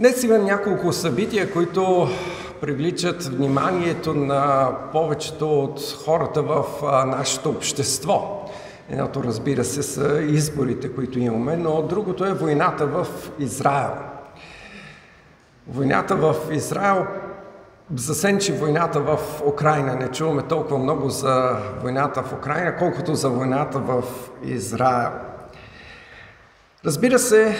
Днес има няколко събития, които привличат вниманието на повечето от хората в нашето общество. Едното, разбира се, са изборите, които имаме, но другото е войната в Израел. Войната в Израел засенчи войната в Украина. Не чуваме толкова много за войната в Украина, колкото за войната в Израел. Разбира се,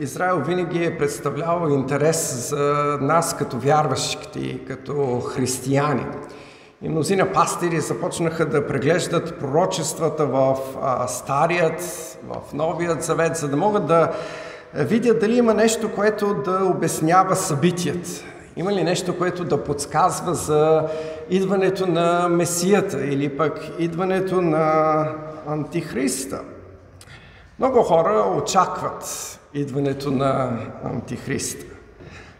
Израел винаги е представлявал интерес за нас като вярващи, като християни. И мнозина пастири започнаха да преглеждат пророчествата в Старият, в Новият завет, за да могат да видят дали има нещо, което да обяснява събитията. Има ли нещо, което да подсказва за идването на Месията или пък идването на Антихриста? Много хора очакват идването на Антихриста.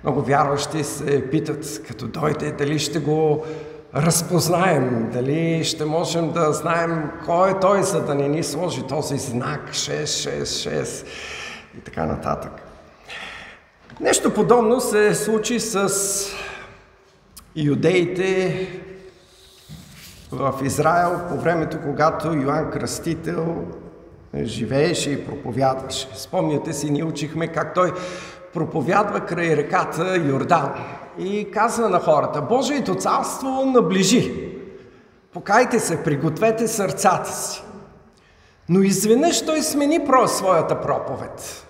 Много вярващи се питат, като дойде, дали ще го разпознаем, дали ще можем да знаем кой е той, за да не ни сложи този знак 666 и така нататък. Нещо подобно се случи с юдеите в Израел по времето, когато Йоанн Кръстител живееше и проповядваше. Спомняте си, ние учихме как той проповядва край реката Йордан и казва на хората, Божието царство наближи. Покайте се, пригответе сърцата си. Но изведнъж той смени про своята проповед.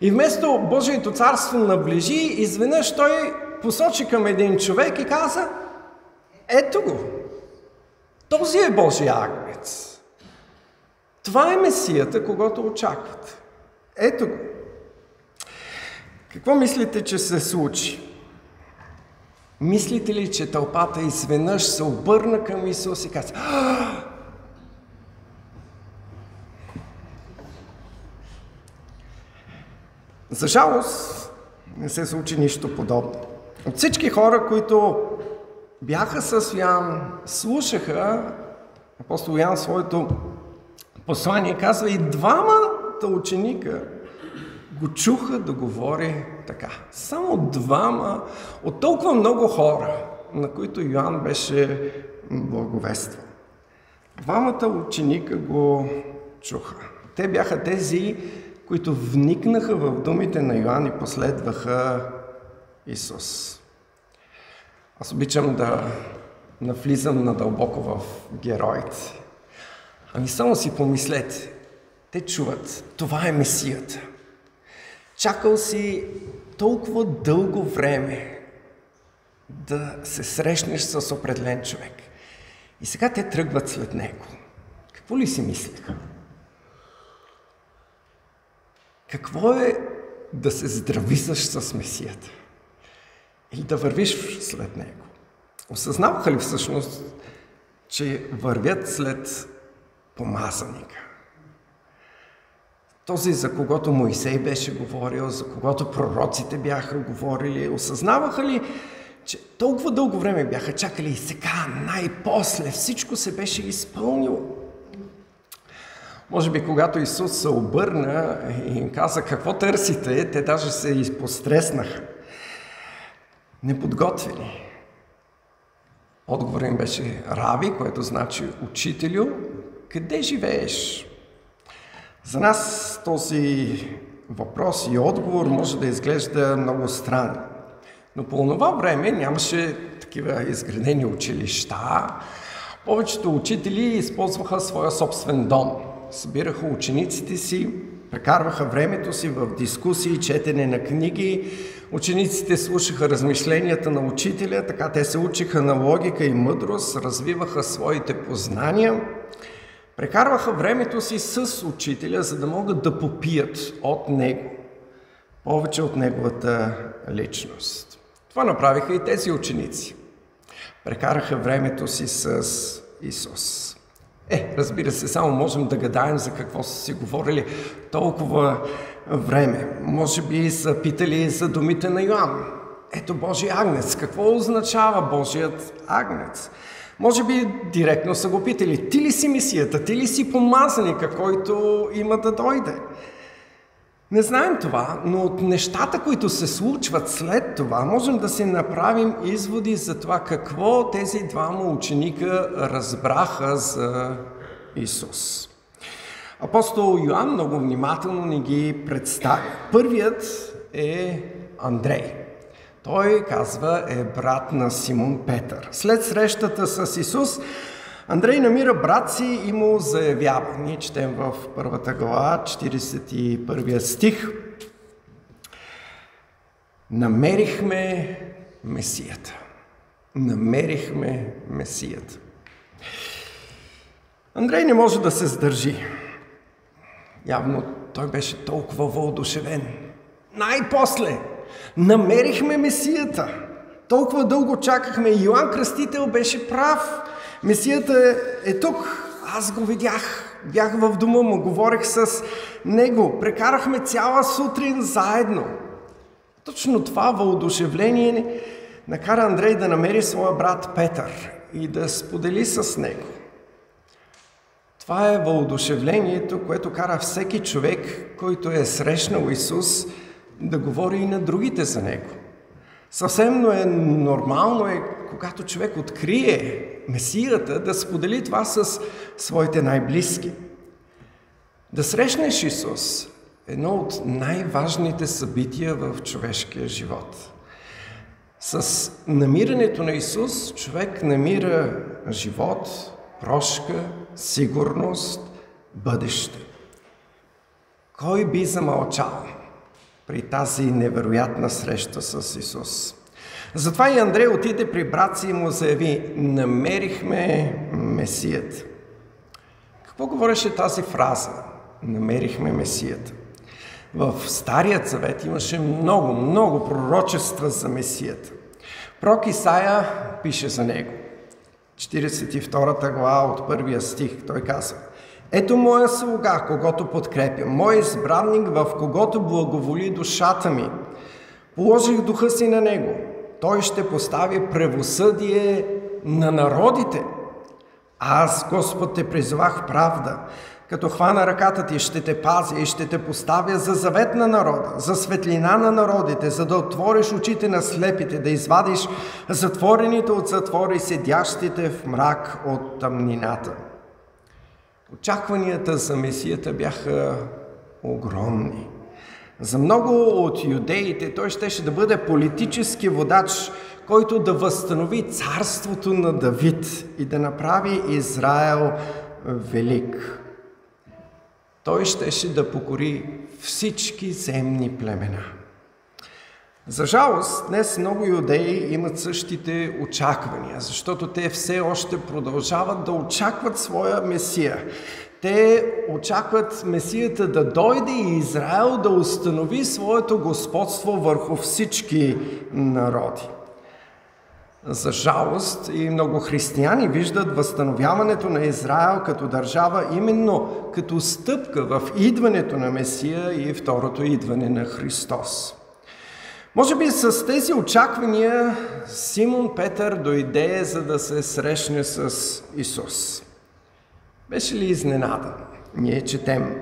И вместо Божието царство наближи, изведнъж той посочи към един човек и каза, ето го, този е Божия агнец. Това е Месията, когато очакват. Ето го. Какво мислите, че се случи? Мислите ли, че тълпата изведнъж се обърна към Исус и каза За жалост не се случи нищо подобно. От всички хора, които бяха с Ян, слушаха апостол Ян своето послание казва и двамата ученика го чуха да говори така. Само двама от толкова много хора, на които Йоанн беше благовествал. Двамата ученика го чуха. Те бяха тези, които вникнаха в думите на Йоанн и последваха Исус. Аз обичам да навлизам надълбоко в героите. Ами само си помислете. Те чуват, това е Месията. Чакал си толкова дълго време да се срещнеш с определен човек. И сега те тръгват след него. Какво ли си мислиха? Какво е да се здрависаш с Месията? Или да вървиш след него? Осъзнаваха ли всъщност, че вървят след помазаника. Този, за когото Моисей беше говорил, за когото пророците бяха говорили, осъзнаваха ли, че толкова дълго време бяха чакали и сега, най-после, всичко се беше изпълнило. Може би, когато Исус се обърна и им каза какво търсите, те даже се изпостреснаха. Неподготвени. Отговорът им беше Рави, което значи учителю, къде живееш? За нас този въпрос и отговор може да изглежда много странен. Но по това време нямаше такива изградени училища. Повечето учители използваха своя собствен дом. Събираха учениците си, прекарваха времето си в дискусии, четене на книги. Учениците слушаха размишленията на учителя, така те се учиха на логика и мъдрост, развиваха своите познания – Прекарваха времето си с учителя, за да могат да попият от него повече от неговата личност. Това направиха и тези ученици. Прекараха времето си с Исус. Е, разбира се, само можем да гадаем за какво са си говорили толкова време. Може би са питали за думите на Йоанн. Ето Божий агнец. Какво означава Божият агнец? Може би директно са го питали, ти ли си мисията, ти ли си помазаника, който има да дойде? Не знаем това, но от нещата, които се случват след това, можем да си направим изводи за това какво тези двама ученика разбраха за Исус. Апостол Йоанн много внимателно ни ги представя. Първият е Андрей. Той, казва, е брат на Симон Петър. След срещата с Исус, Андрей намира брат си и му заявява. Ние четем в първата глава, 41 стих. Намерихме Месията. Намерихме Месията. Андрей не може да се сдържи. Явно той беше толкова въодушевен. Най-после намерихме Месията. Толкова дълго чакахме. Йоанн Кръстител беше прав. Месията е, е тук. Аз го видях. Бях в дома му, говорех с него. Прекарахме цяла сутрин заедно. Точно това въодушевление накара Андрей да намери своя брат Петър и да сподели с него. Това е въодушевлението, което кара всеки човек, който е срещнал Исус, да говори и на другите за Него. Съвсем е нормално е, когато човек открие Месията, да сподели това с своите най-близки. Да срещнеш Исус е едно от най-важните събития в човешкия живот. С намирането на Исус човек намира живот, прошка, сигурност, бъдеще. Кой би замълчал при тази невероятна среща с Исус? Затова и Андрей отиде при брат си и му заяви, намерихме Месията. Какво говореше тази фраза? Намерихме Месията. В Старият завет имаше много, много пророчества за Месията. Прок Исаия пише за него. 42 глава от първия стих, той казва Ето моя слуга, когато подкрепя, мой избранник, в когото благоволи душата ми. Положих духа си на него. Той ще постави правосъдие на народите. Аз, Господ, те призвах правда. Като хвана ръката ти, ще те пазя и ще те поставя за завет на народа, за светлина на народите, за да отвориш очите на слепите, да извадиш затворените от затвори, седящите в мрак от тъмнината. Очакванията за Месията бяха огромни. За много от юдеите той щеше да бъде политически водач, който да възстанови царството на Давид и да направи Израел велик. Той щеше да покори всички земни племена. За жалост, днес много юдеи имат същите очаквания, защото те все още продължават да очакват своя Месия. Те очакват Месията да дойде и Израел да установи своето господство върху всички народи. За жалост и много християни виждат възстановяването на Израел като държава именно като стъпка в идването на Месия и второто идване на Христос. Може би с тези очаквания Симон Петър дойде за да се срещне с Исус. Беше ли изненадан? Ние четем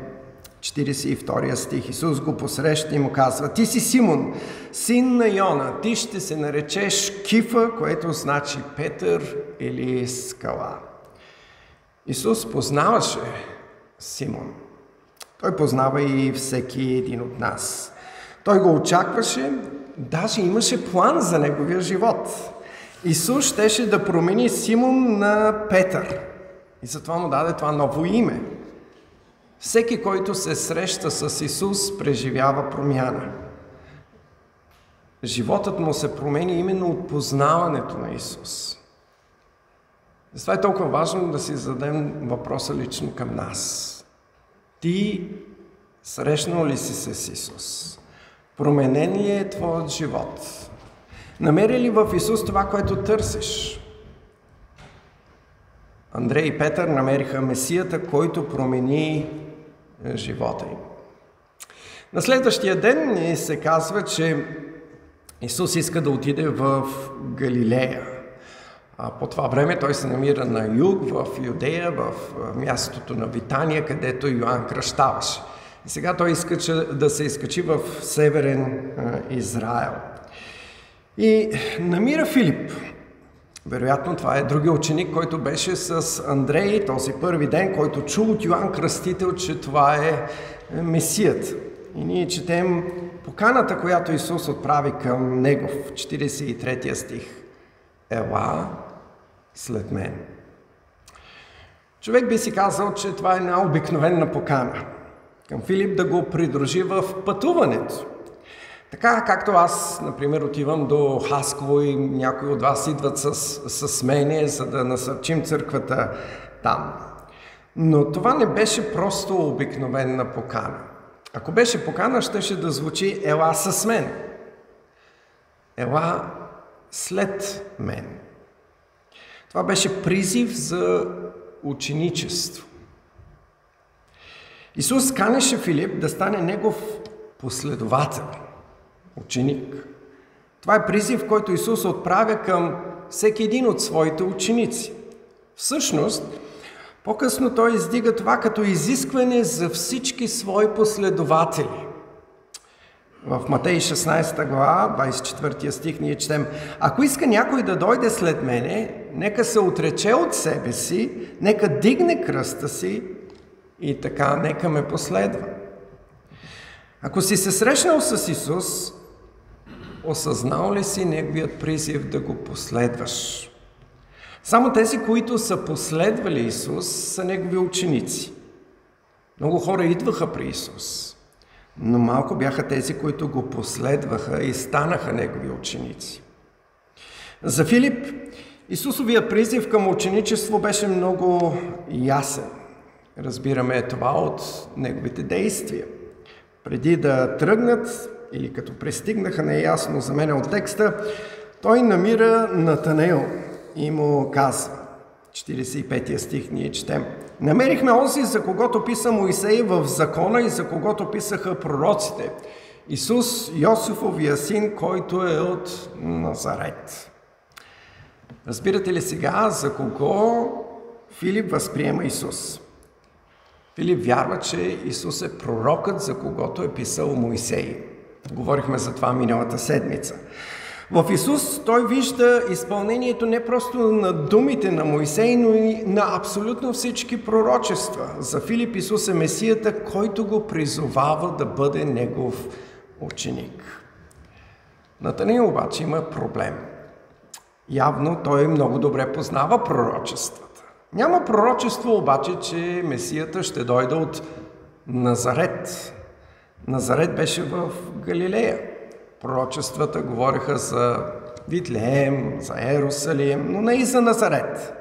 42 стих. Исус го посреща и му казва, ти си Симон, син на Йона, ти ще се наречеш Кифа, което значи Петър или скала. Исус познаваше Симон. Той познава и всеки един от нас. Той го очакваше, даже имаше план за неговия живот. Исус щеше да промени Симон на Петър. И затова му даде това ново име. Всеки, който се среща с Исус, преживява промяна. Животът му се промени именно от познаването на Исус. Затова е толкова важно да си зададем въпроса лично към нас. Ти срещнал ли си се с Исус? Променен ли е твоят живот? Намери ли в Исус това, което търсиш? Андрей и Петър намериха Месията, който промени живота им. На следващия ден ни се казва, че Исус иска да отиде в Галилея. А по това време той се намира на юг, в Юдея, в мястото на Витания, където Йоанн кръщаваше. И сега той иска да се изкачи в северен Израел. И намира Филип. Вероятно това е другия ученик, който беше с Андрей този първи ден, който чул от Йоанн Кръстител, че това е Месият. И ние четем поканата, която Исус отправи към него в 43 стих. Ела след мен. Човек би си казал, че това е една обикновена покана към Филип да го придружи в пътуването. Така както аз, например, отивам до Хасково и някои от вас идват с, с мене, за да насърчим църквата там. Но това не беше просто обикновена покана. Ако беше покана, щеше да звучи ела с мен. Ела след мен. Това беше призив за ученичество. Исус канеше Филип да стане негов последовател, ученик. Това е призив, който Исус отправя към всеки един от своите ученици. Всъщност, по-късно той издига това като изискване за всички свои последователи. В Матей 16 глава, 24 стих, ние четем Ако иска някой да дойде след мене, нека се отрече от себе си, нека дигне кръста си и така нека ме последва. Ако си се срещнал с Исус, осъзнал ли си Неговият призив да го последваш? Само тези, които са последвали Исус, са Негови ученици. Много хора идваха при Исус, но малко бяха тези, които го последваха и станаха Негови ученици. За Филип Исусовия призив към ученичество беше много ясен. Разбираме това от неговите действия. Преди да тръгнат, или като пристигнаха, не е ясно за мен от текста, той намира Натанейл и му казва, 45 стих ние четем, Намерихме онзи, за когото писа Моисей в закона и за когото писаха пророците. Исус, Йосифовия син, който е от Назарет. Разбирате ли сега за кого Филип възприема Исус? Филип вярва, че Исус е пророкът, за когото е писал Моисей. Говорихме за това миналата седмица. В Исус той вижда изпълнението не просто на думите на Моисей, но и на абсолютно всички пророчества. За Филип Исус е Месията, който го призовава да бъде негов ученик. Натанил обаче има проблем. Явно той много добре познава пророчествата. Няма пророчество обаче, че Месията ще дойде от Назарет. Назарет беше в Галилея. Пророчествата говореха за Витлеем, за Ерусалим, но не и за Назарет.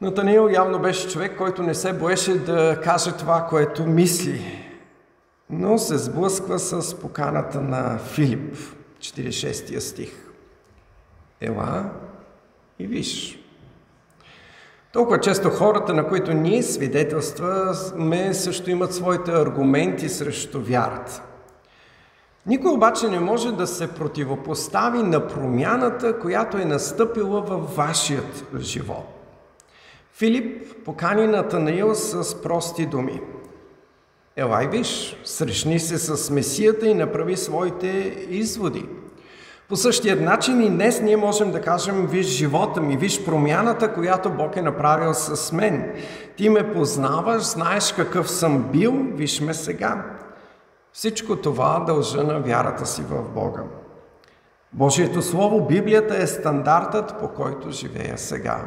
Натаниил явно беше човек, който не се боеше да каже това, което мисли, но се сблъсква с поканата на Филип, 46 стих. Ела и виж. Толкова често хората, на които ние свидетелстваме, също имат своите аргументи срещу вярата. Никой обаче не може да се противопостави на промяната, която е настъпила във вашият живот. Филип покани Натанаил с прости думи. Елай виж, срещни се с Месията и направи своите изводи – по същия начин и днес ние можем да кажем, виж живота ми, виж промяната, която Бог е направил с мен. Ти ме познаваш, знаеш какъв съм бил, виж ме сега. Всичко това дължа на вярата си в Бога. Божието Слово, Библията е стандартът, по който живея сега.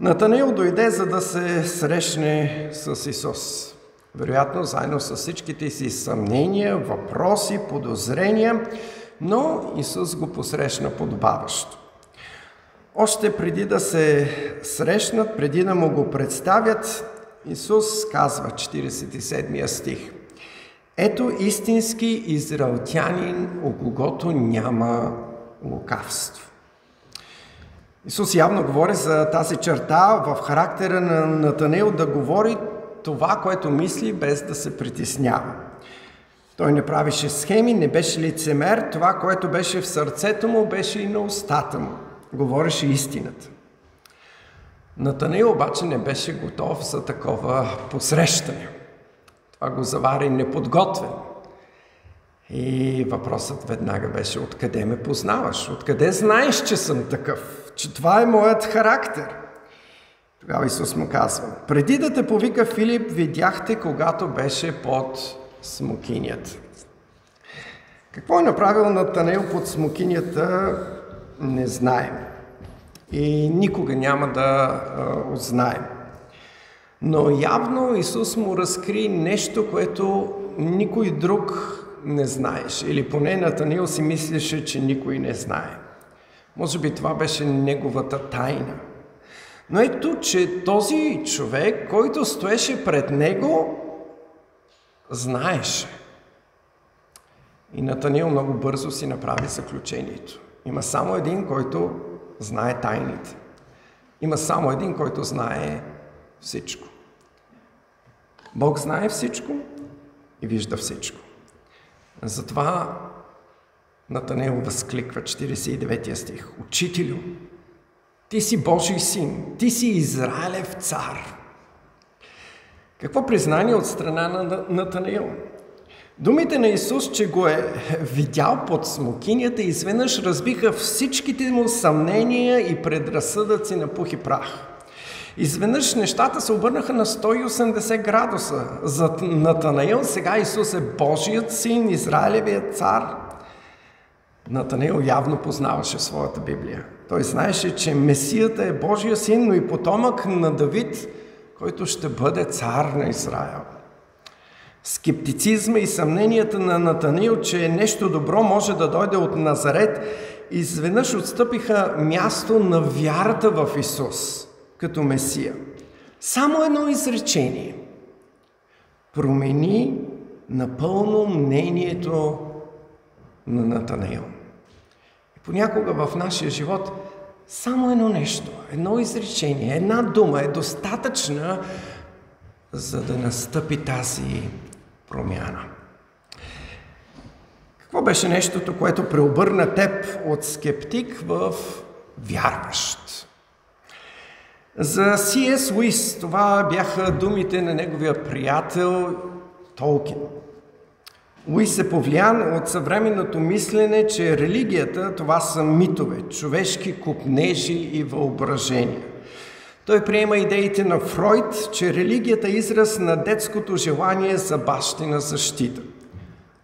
Натанил дойде, за да се срещне с Исус. Вероятно, заедно с всичките си съмнения, въпроси, подозрения, но Исус го посрещна подобаващо. Още преди да се срещнат, преди да му го представят, Исус казва 47 стих. Ето истински израелтянин, у когото няма лукавство. Исус явно говори за тази черта в характера на Натанел да говори това, което мисли, без да се притеснява. Той не правеше схеми, не беше лицемер. Това, което беше в сърцето му, беше и на устата му. Говореше истината. Натанаил обаче не беше готов за такова посрещане. Това го завари неподготвен. И въпросът веднага беше, откъде ме познаваш? Откъде знаеш, че съм такъв? Че това е моят характер? Тогава Исус му казва, преди да те повика Филип, видяхте, когато беше под смокинята. Какво е направил Натанел под смокинята, не знаем. И никога няма да узнаем. Но явно Исус му разкри нещо, което никой друг не знаеш. Или поне Натанил си мислеше, че никой не знае. Може би това беше неговата тайна. Но ето, че този човек, който стоеше пред него, знаеше. И Натанил много бързо си направи заключението. Има само един, който знае тайните. Има само един, който знае всичко. Бог знае всичко и вижда всичко. Затова Натанел възкликва 49 стих. Учителю, ти си Божий син, ти си Израилев цар. Какво признание от страна на Натанаил? Думите на Исус, че го е видял под смокинята, изведнъж разбиха всичките му съмнения и предразсъдъци на пух и прах. Изведнъж нещата се обърнаха на 180 градуса. За Натанаил сега Исус е Божият син, Израилевият цар. Натанаил явно познаваше своята Библия. Той знаеше, че Месията е Божия син, но и потомък на Давид, който ще бъде цар на Израел. Скептицизма и съмненията на Натанил, че нещо добро може да дойде от Назарет, изведнъж отстъпиха място на вярата в Исус като Месия. Само едно изречение промени напълно мнението на Натанаил. И понякога в нашия живот само едно нещо, едно изречение, една дума е достатъчна, за да настъпи тази промяна. Какво беше нещото, което преобърна теб от скептик в вярващ? За C.S. Луис това бяха думите на неговия приятел Толкин. Луис е повлиян от съвременното мислене, че религията това са митове, човешки купнежи и въображения. Той приема идеите на Фройд, че религията е израз на детското желание за бащина защита.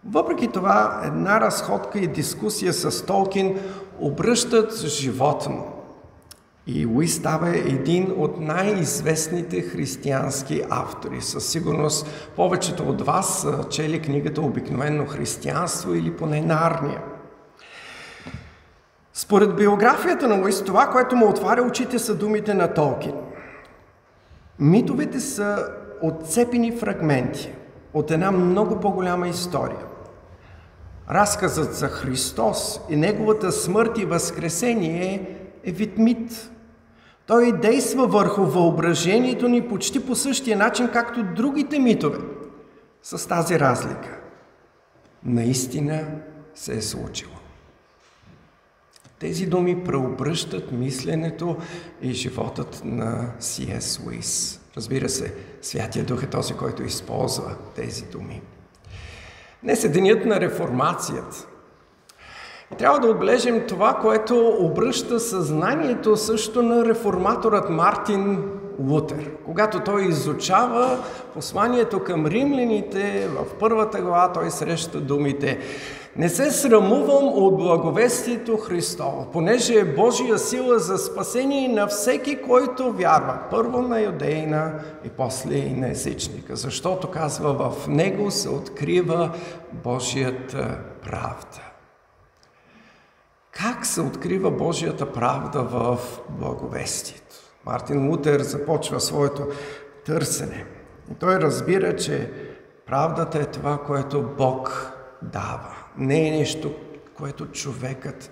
Въпреки това, една разходка и дискусия с Толкин обръщат живота му. И Луис става един от най-известните християнски автори. Със сигурност повечето от вас са чели книгата Обикновено християнство или поне Нарния. Според биографията на Луис, това, което му отваря очите, са думите на Толкин. Митовете са отцепени фрагменти от една много по-голяма история. Разказът за Христос и Неговата смърт и възкресение е вид мит. Той действа върху въображението ни почти по същия начин, както другите митове, с тази разлика. Наистина се е случило. Тези думи преобръщат мисленето и животът на С.С. Луис. Разбира се, Святия Дух е този, който използва тези думи. Днес е денят на реформацията. Трябва да отбележим това, което обръща съзнанието също на реформаторът Мартин Лутер. Когато той изучава посланието към римляните, в първата глава той среща думите не се срамувам от благовестието Христово, понеже е Божия сила за спасение на всеки, който вярва. Първо на юдейна и после и на езичника. Защото, казва, в него се открива Божията правда. Как се открива Божията правда в благовестието? Мартин Лутер започва своето търсене. И той разбира, че правдата е това, което Бог дава. Не е нещо, което човекът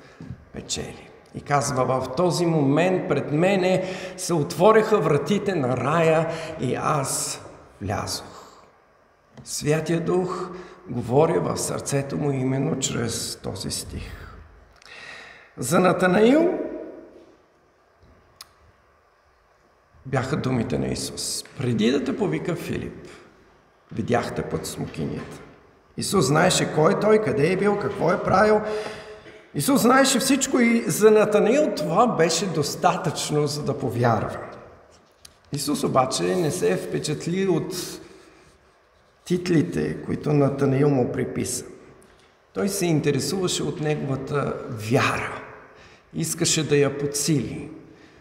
печели. И казва, в този момент пред мене се отвориха вратите на рая и аз влязох. Святия Дух говори в сърцето му именно чрез този стих. За Натанаил бяха думите на Исус. Преди да те повика Филип, видяхте под смокинията. Исус знаеше кой е той, къде е бил, какво е правил. Исус знаеше всичко и за Натанаил това беше достатъчно, за да повярва. Исус обаче не се е впечатли от титлите, които Натанаил му приписа. Той се интересуваше от неговата вяра. Искаше да я подсили.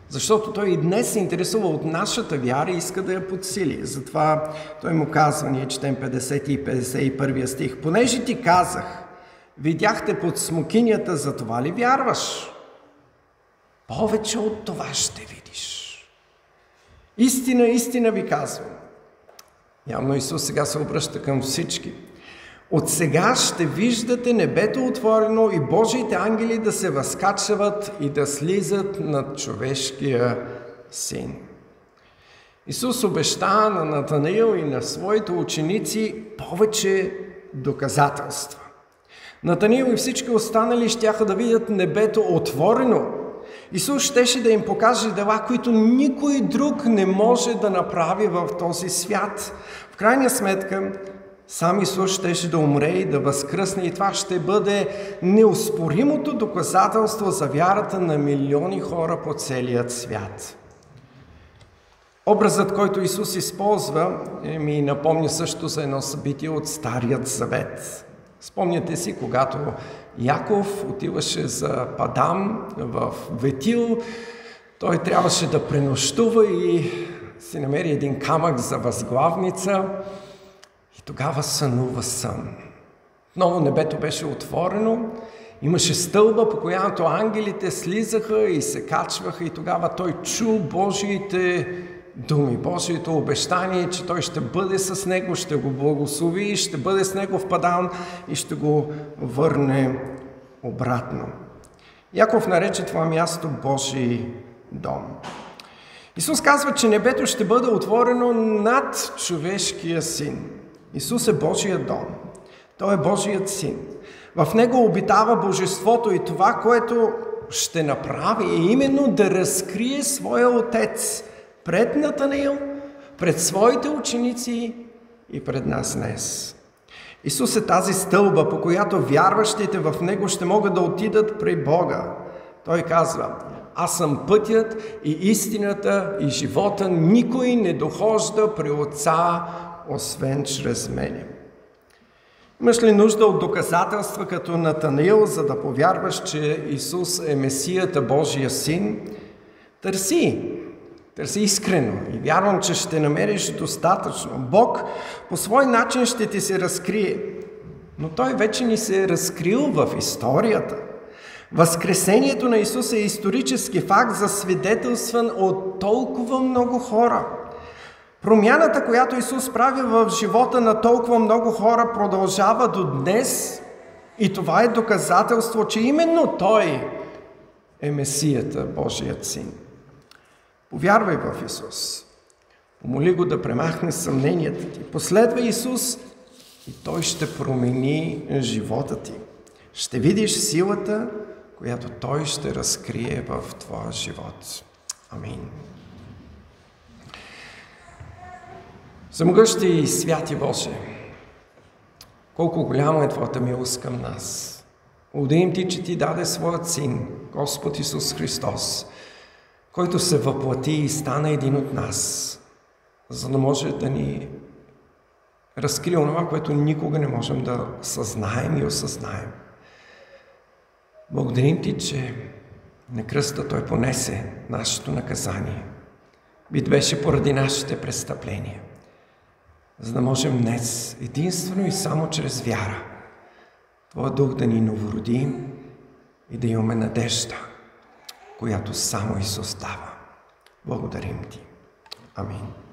Защото той и днес се интересува от нашата вяра и иска да я подсили. Затова той му казва, ние четем 50 и 51 стих, понеже ти казах, видяхте под смокинята, за това ли вярваш? Повече от това ще видиш. Истина, истина ви казвам. Явно Исус сега се обръща към всички. От сега ще виждате небето отворено и Божиите ангели да се възкачват и да слизат над човешкия син. Исус обеща на Натанаил и на своите ученици повече доказателства. Натанаил и всички останали щяха да видят небето отворено. Исус щеше да им покаже дела, които никой друг не може да направи в този свят. В крайна сметка, сам Исус щеше да умре и да възкръсне и това ще бъде неоспоримото доказателство за вярата на милиони хора по целият свят. Образът, който Исус използва, е, ми напомня също за едно събитие от Старият Завет. Спомняте си, когато Яков отиваше за Падам в Ветил, той трябваше да пренощува и си намери един камък за възглавница – тогава сънува сън. Много небето беше отворено, имаше стълба, по която ангелите слизаха и се качваха и тогава той чу Божиите думи, Божието обещание, че той ще бъде с него, ще го благослови, ще бъде с него в Падан и ще го върне обратно. Яков нарече това място Божий дом. Исус казва, че небето ще бъде отворено над човешкия син. Исус е Божият дом. Той е Божият син. В него обитава Божеството и това, което ще направи е именно да разкрие своя Отец пред Натанаил, пред своите ученици и пред нас днес. Исус е тази стълба, по която вярващите в Него ще могат да отидат при Бога. Той казва, аз съм пътят и истината и живота, никой не дохожда при Отца, освен чрез мене. Имаш ли нужда от доказателства като Натанаил, за да повярваш, че Исус е Месията Божия Син? Търси, търси искрено и вярвам, че ще намериш достатъчно. Бог по свой начин ще ти се разкрие, но Той вече ни се е разкрил в историята. Възкресението на Исус е исторически факт, засвидетелстван от толкова много хора – Промяната, която Исус прави в живота на толкова много хора, продължава до днес и това е доказателство, че именно Той е Месията, Божият Син. Повярвай в Исус. Помоли го да премахне съмненията ти. Последва Исус и Той ще промени живота ти. Ще видиш силата, която Той ще разкрие в твоя живот. Амин. Самогъщи и святи Боже, колко голяма е Твоята милост към нас. Благодарим Ти, че Ти даде Своят Син, Господ Исус Христос, който се въплати и стана един от нас, за да може да ни разкрие онова, което никога не можем да съзнаем и осъзнаем. Благодарим Ти, че на кръста Той понесе нашето наказание. Бит беше поради нашите престъпления за да можем днес единствено и само чрез вяра Твоя дух да ни новороди и да имаме надежда, която само Исус дава. Благодарим Ти. Амин.